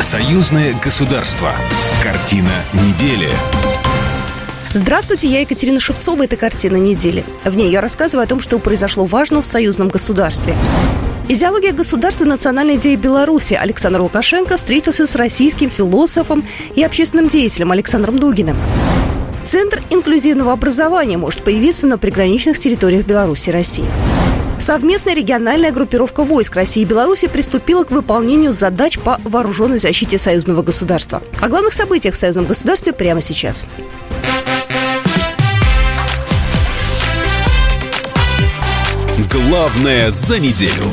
Союзное государство. Картина недели. Здравствуйте, я Екатерина Шевцова. Это «Картина недели». В ней я рассказываю о том, что произошло важно в союзном государстве. Идеология государства национальной идеи Беларуси Александр Лукашенко встретился с российским философом и общественным деятелем Александром Дугиным. Центр инклюзивного образования может появиться на приграничных территориях Беларуси и России. Совместная региональная группировка войск России и Беларуси приступила к выполнению задач по вооруженной защите союзного государства. О главных событиях в союзном государстве прямо сейчас. Главное за неделю.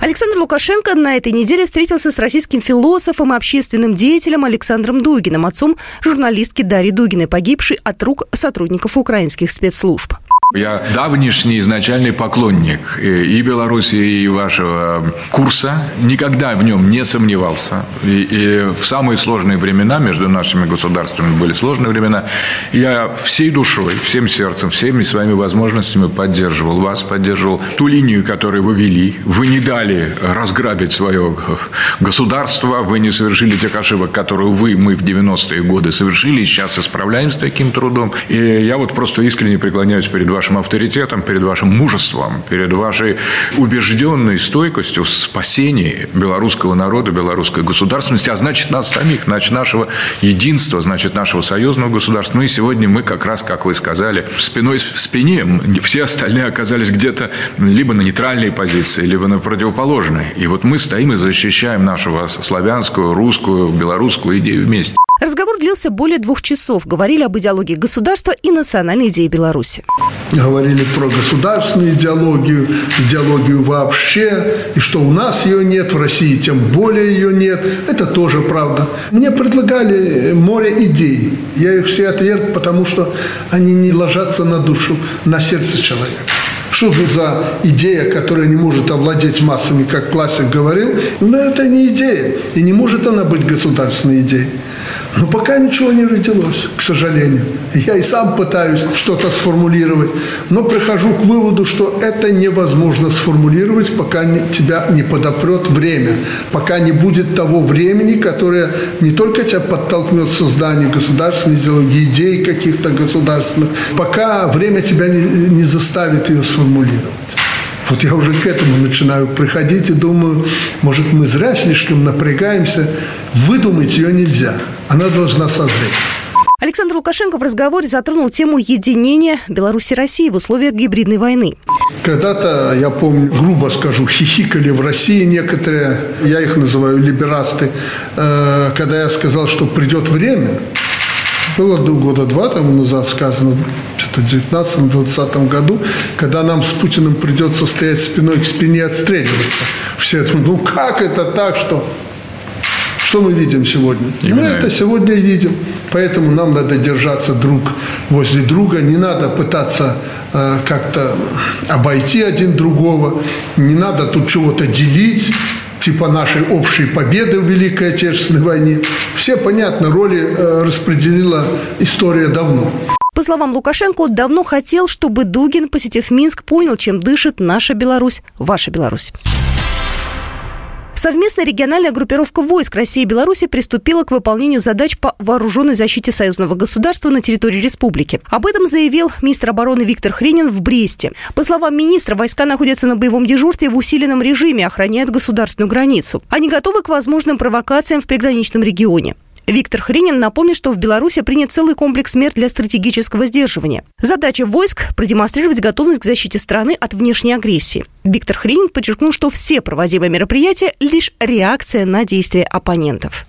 Александр Лукашенко на этой неделе встретился с российским философом и общественным деятелем Александром Дугиным, отцом журналистки Дарьи Дугиной, погибшей от рук сотрудников украинских спецслужб. Я давнишний изначальный поклонник и Белоруссии, и вашего курса. Никогда в нем не сомневался. И, и в самые сложные времена, между нашими государствами были сложные времена, я всей душой, всем сердцем, всеми своими возможностями поддерживал вас, поддерживал ту линию, которую вы вели. Вы не дали разграбить свое государство, вы не совершили тех ошибок, которые вы, мы в 90-е годы совершили, сейчас исправляем с таким трудом. И я вот просто искренне преклоняюсь перед вами вашим авторитетом, перед вашим мужеством, перед вашей убежденной стойкостью в спасении белорусского народа, белорусской государственности, а значит нас самих, значит нашего единства, значит нашего союзного государства. Ну и сегодня мы как раз, как вы сказали, спиной в спине, все остальные оказались где-то либо на нейтральной позиции, либо на противоположной. И вот мы стоим и защищаем нашу славянскую, русскую, белорусскую идею вместе. Разговор длился более двух часов. Говорили об идеологии государства и национальной идее Беларуси. Говорили про государственную идеологию, идеологию вообще, и что у нас ее нет, в России тем более ее нет. Это тоже правда. Мне предлагали море идей. Я их все отверг, потому что они не ложатся на душу, на сердце человека. Что же за идея, которая не может овладеть массами, как классик говорил? Но это не идея. И не может она быть государственной идеей. Но пока ничего не родилось, к сожалению. Я и сам пытаюсь что-то сформулировать, но прихожу к выводу, что это невозможно сформулировать, пока тебя не подопрет время, пока не будет того времени, которое не только тебя подтолкнет к созданию государственной идеологии, идей каких-то государственных, пока время тебя не, не заставит ее сформулировать. Вот я уже к этому начинаю приходить и думаю, может, мы зря слишком напрягаемся. Выдумать ее нельзя. Она должна созреть. Александр Лукашенко в разговоре затронул тему единения Беларуси и России в условиях гибридной войны. Когда-то, я помню, грубо скажу, хихикали в России некоторые, я их называю либерасты, э, когда я сказал, что придет время, было года два тому назад сказано, что-то в 19-20 году, когда нам с Путиным придется стоять спиной к спине и отстреливаться. Все думают, ну как это так, что что мы видим сегодня? Именно мы это сегодня видим. Поэтому нам надо держаться друг возле друга. Не надо пытаться э, как-то обойти один другого. Не надо тут чего-то делить типа нашей общей победы в Великой Отечественной войне. Все, понятно, роли э, распределила история давно. По словам Лукашенко, он давно хотел, чтобы Дугин, посетив Минск, понял, чем дышит наша Беларусь, ваша Беларусь. Совместная региональная группировка войск России и Беларуси приступила к выполнению задач по вооруженной защите союзного государства на территории республики. Об этом заявил министр обороны Виктор Хренин в Бресте. По словам министра, войска находятся на боевом дежурстве в усиленном режиме, охраняют государственную границу. Они готовы к возможным провокациям в приграничном регионе. Виктор Хренин напомнит, что в Беларуси принят целый комплекс мер для стратегического сдерживания. Задача войск – продемонстрировать готовность к защите страны от внешней агрессии. Виктор Хренин подчеркнул, что все проводимые мероприятия – лишь реакция на действия оппонентов.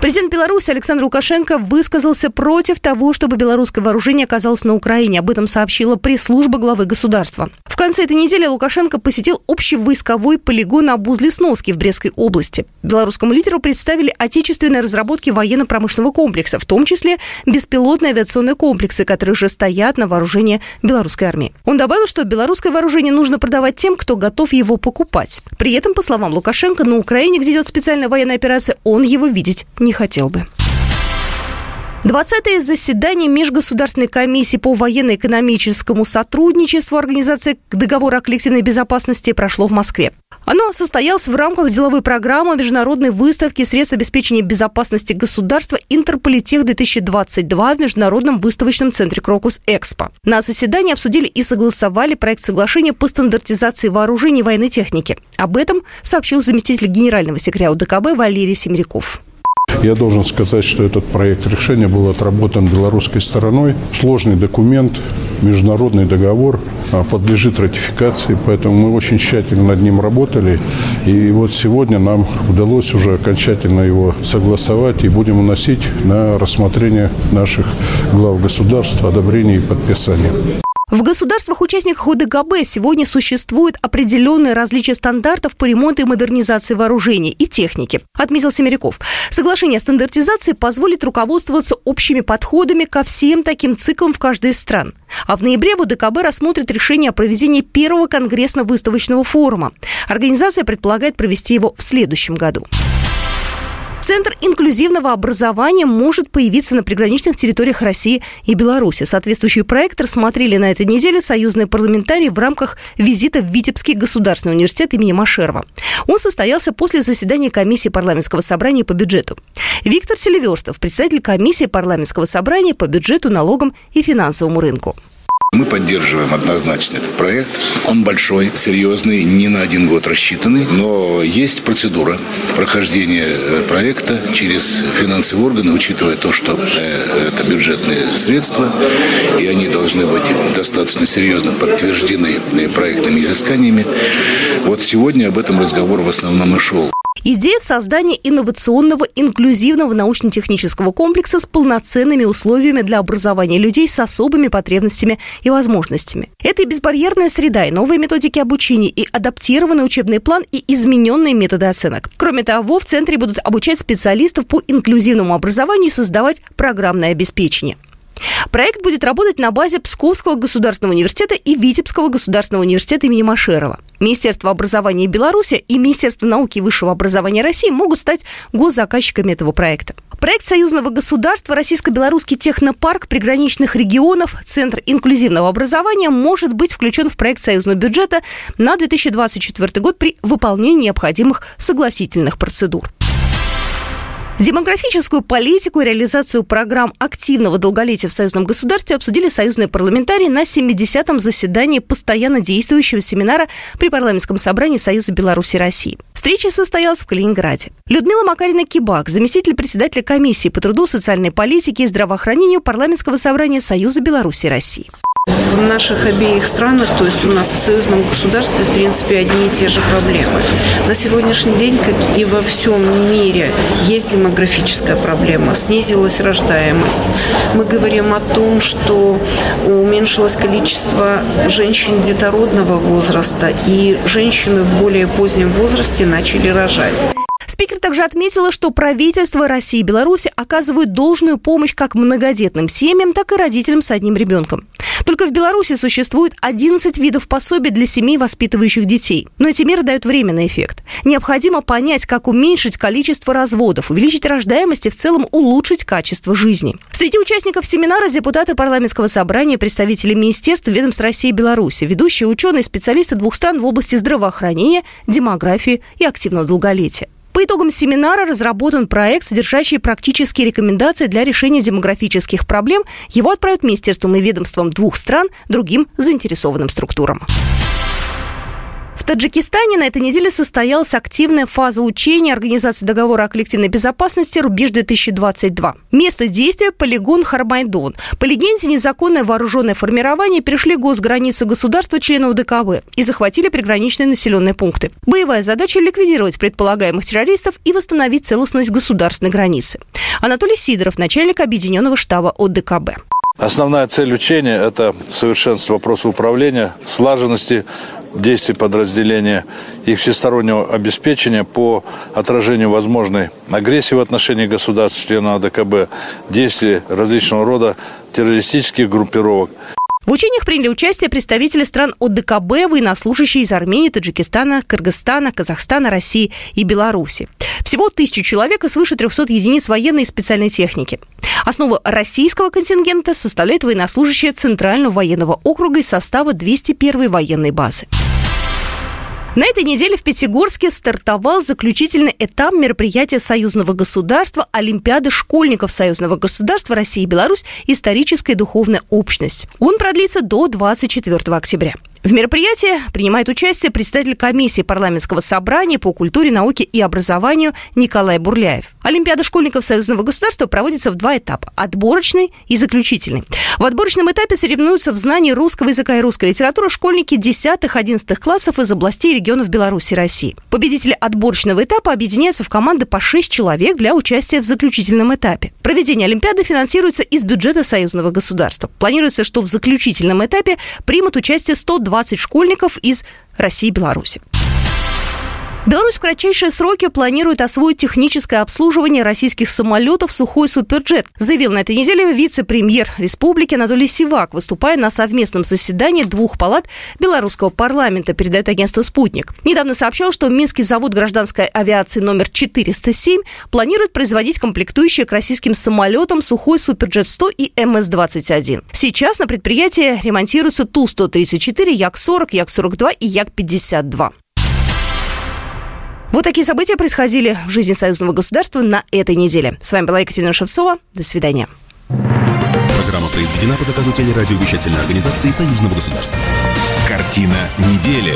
Президент Беларуси Александр Лукашенко высказался против того, чтобы белорусское вооружение оказалось на Украине. Об этом сообщила пресс-служба главы государства. В конце этой недели Лукашенко посетил общевойсковой полигон Абуз-Лесновский в Брестской области. Белорусскому лидеру представили отечественные разработки военно-промышленного комплекса, в том числе беспилотные авиационные комплексы, которые уже стоят на вооружении белорусской армии. Он добавил, что белорусское вооружение нужно продавать тем, кто готов его покупать. При этом, по словам Лукашенко, на Украине, где идет специальная военная операция, он его видеть не не хотел бы. 20-е заседание Межгосударственной комиссии по военно-экономическому сотрудничеству Организации договора о коллективной безопасности прошло в Москве. Оно состоялось в рамках деловой программы международной выставки средств обеспечения безопасности государства «Интерполитех-2022» в Международном выставочном центре «Крокус Экспо». На заседании обсудили и согласовали проект соглашения по стандартизации вооружений и военной техники. Об этом сообщил заместитель генерального секретаря УДКБ Валерий Семряков. Я должен сказать, что этот проект решения был отработан белорусской стороной. Сложный документ, международный договор а, подлежит ратификации, поэтому мы очень тщательно над ним работали. И вот сегодня нам удалось уже окончательно его согласовать и будем уносить на рассмотрение наших глав государства, одобрение и подписание. В государствах-участниках ОДКБ сегодня существует определенное различие стандартов по ремонту и модернизации вооружений и техники, отметил Семеряков. Соглашение о стандартизации позволит руководствоваться общими подходами ко всем таким циклам в каждой из стран. А в ноябре в ОДКБ рассмотрит решение о проведении первого конгрессно-выставочного форума. Организация предполагает провести его в следующем году. Центр инклюзивного образования может появиться на приграничных территориях России и Беларуси. Соответствующий проект рассмотрели на этой неделе союзные парламентарии в рамках визита в Витебский государственный университет имени Машерова. Он состоялся после заседания комиссии парламентского собрания по бюджету. Виктор Селиверстов, председатель комиссии парламентского собрания по бюджету, налогам и финансовому рынку. Мы поддерживаем однозначно этот проект. Он большой, серьезный, не на один год рассчитанный, но есть процедура прохождения э, проекта через финансовые органы, учитывая то, что э, это бюджетные средства, и они должны быть достаточно серьезно подтверждены э, проектными изысканиями. Вот сегодня об этом разговор в основном и шел. Идея в создании инновационного инклюзивного научно-технического комплекса с полноценными условиями для образования людей с особыми потребностями и возможностями. Это и безбарьерная среда, и новые методики обучения, и адаптированный учебный план, и измененные методы оценок. Кроме того, в центре будут обучать специалистов по инклюзивному образованию и создавать программное обеспечение. Проект будет работать на базе Псковского государственного университета и Витебского государственного университета имени Машерова. Министерство образования Беларуси и Министерство науки и высшего образования России могут стать госзаказчиками этого проекта. Проект союзного государства «Российско-белорусский технопарк приграничных регионов. Центр инклюзивного образования» может быть включен в проект союзного бюджета на 2024 год при выполнении необходимых согласительных процедур. Демографическую политику и реализацию программ активного долголетия в союзном государстве обсудили союзные парламентарии на 70-м заседании постоянно действующего семинара при парламентском собрании Союза Беларуси и России. Встреча состоялась в Калининграде. Людмила Макарина Кибак, заместитель председателя комиссии по труду, социальной политике и здравоохранению парламентского собрания Союза Беларуси и России. В наших обеих странах, то есть у нас в союзном государстве, в принципе, одни и те же проблемы. На сегодняшний день, как и во всем мире, есть демографическая проблема, снизилась рождаемость. Мы говорим о том, что уменьшилось количество женщин детородного возраста, и женщины в более позднем возрасте начали рожать. Спикер также отметила, что правительство России и Беларуси оказывают должную помощь как многодетным семьям, так и родителям с одним ребенком. Только в Беларуси существует 11 видов пособий для семей, воспитывающих детей. Но эти меры дают временный эффект. Необходимо понять, как уменьшить количество разводов, увеличить рождаемость и в целом улучшить качество жизни. Среди участников семинара депутаты парламентского собрания, представители министерств, ведомств России и Беларуси, ведущие ученые, специалисты двух стран в области здравоохранения, демографии и активного долголетия. По итогам семинара разработан проект, содержащий практические рекомендации для решения демографических проблем. Его отправят министерствам и ведомствам двух стран, другим заинтересованным структурам. Таджикистане на этой неделе состоялась активная фаза учения Организации договора о коллективной безопасности «Рубеж-2022». Место действия – полигон Хармайдон. По легенде, незаконное вооруженное формирование перешли госграницу государства членов ДКБ и захватили приграничные населенные пункты. Боевая задача – ликвидировать предполагаемых террористов и восстановить целостность государственной границы. Анатолий Сидоров, начальник объединенного штаба ОДКБ. Основная цель учения – это совершенство вопроса управления, слаженности действий подразделения, их всестороннего обеспечения по отражению возможной агрессии в отношении государств членов АДКБ, действий различного рода террористических группировок. В учениях приняли участие представители стран ОДКБ, военнослужащие из Армении, Таджикистана, Кыргызстана, Казахстана, России и Беларуси. Всего тысячу человек и свыше 300 единиц военной и специальной техники. Основу российского контингента составляют военнослужащие Центрального военного округа из состава 201 военной базы. На этой неделе в Пятигорске стартовал заключительный этап мероприятия союзного государства Олимпиады школьников союзного государства России и Беларусь «Историческая и духовная общность». Он продлится до 24 октября. В мероприятии принимает участие представитель комиссии парламентского собрания по культуре, науке и образованию Николай Бурляев. Олимпиада школьников Союзного государства проводится в два этапа – отборочный и заключительный. В отборочном этапе соревнуются в знании русского языка и русской литературы школьники 10-11 классов из областей и регионов Беларуси и России. Победители отборочного этапа объединяются в команды по 6 человек для участия в заключительном этапе. Проведение Олимпиады финансируется из бюджета союзного государства. Планируется, что в заключительном этапе примут участие 120 школьников из России и Беларуси. Беларусь в кратчайшие сроки планирует освоить техническое обслуживание российских самолетов «Сухой Суперджет», заявил на этой неделе вице-премьер республики Анатолий Сивак, выступая на совместном заседании двух палат белорусского парламента, передает агентство «Спутник». Недавно сообщал, что Минский завод гражданской авиации номер 407 планирует производить комплектующие к российским самолетам «Сухой Суперджет-100» и МС-21. Сейчас на предприятии ремонтируются Ту-134, Як-40, Як-42 и Як-52. Вот такие события происходили в жизни союзного государства на этой неделе. С вами была Екатерина Шевцова. До свидания. Программа произведена по заказу телерадиовещательной организации Союзного государства. Картина недели.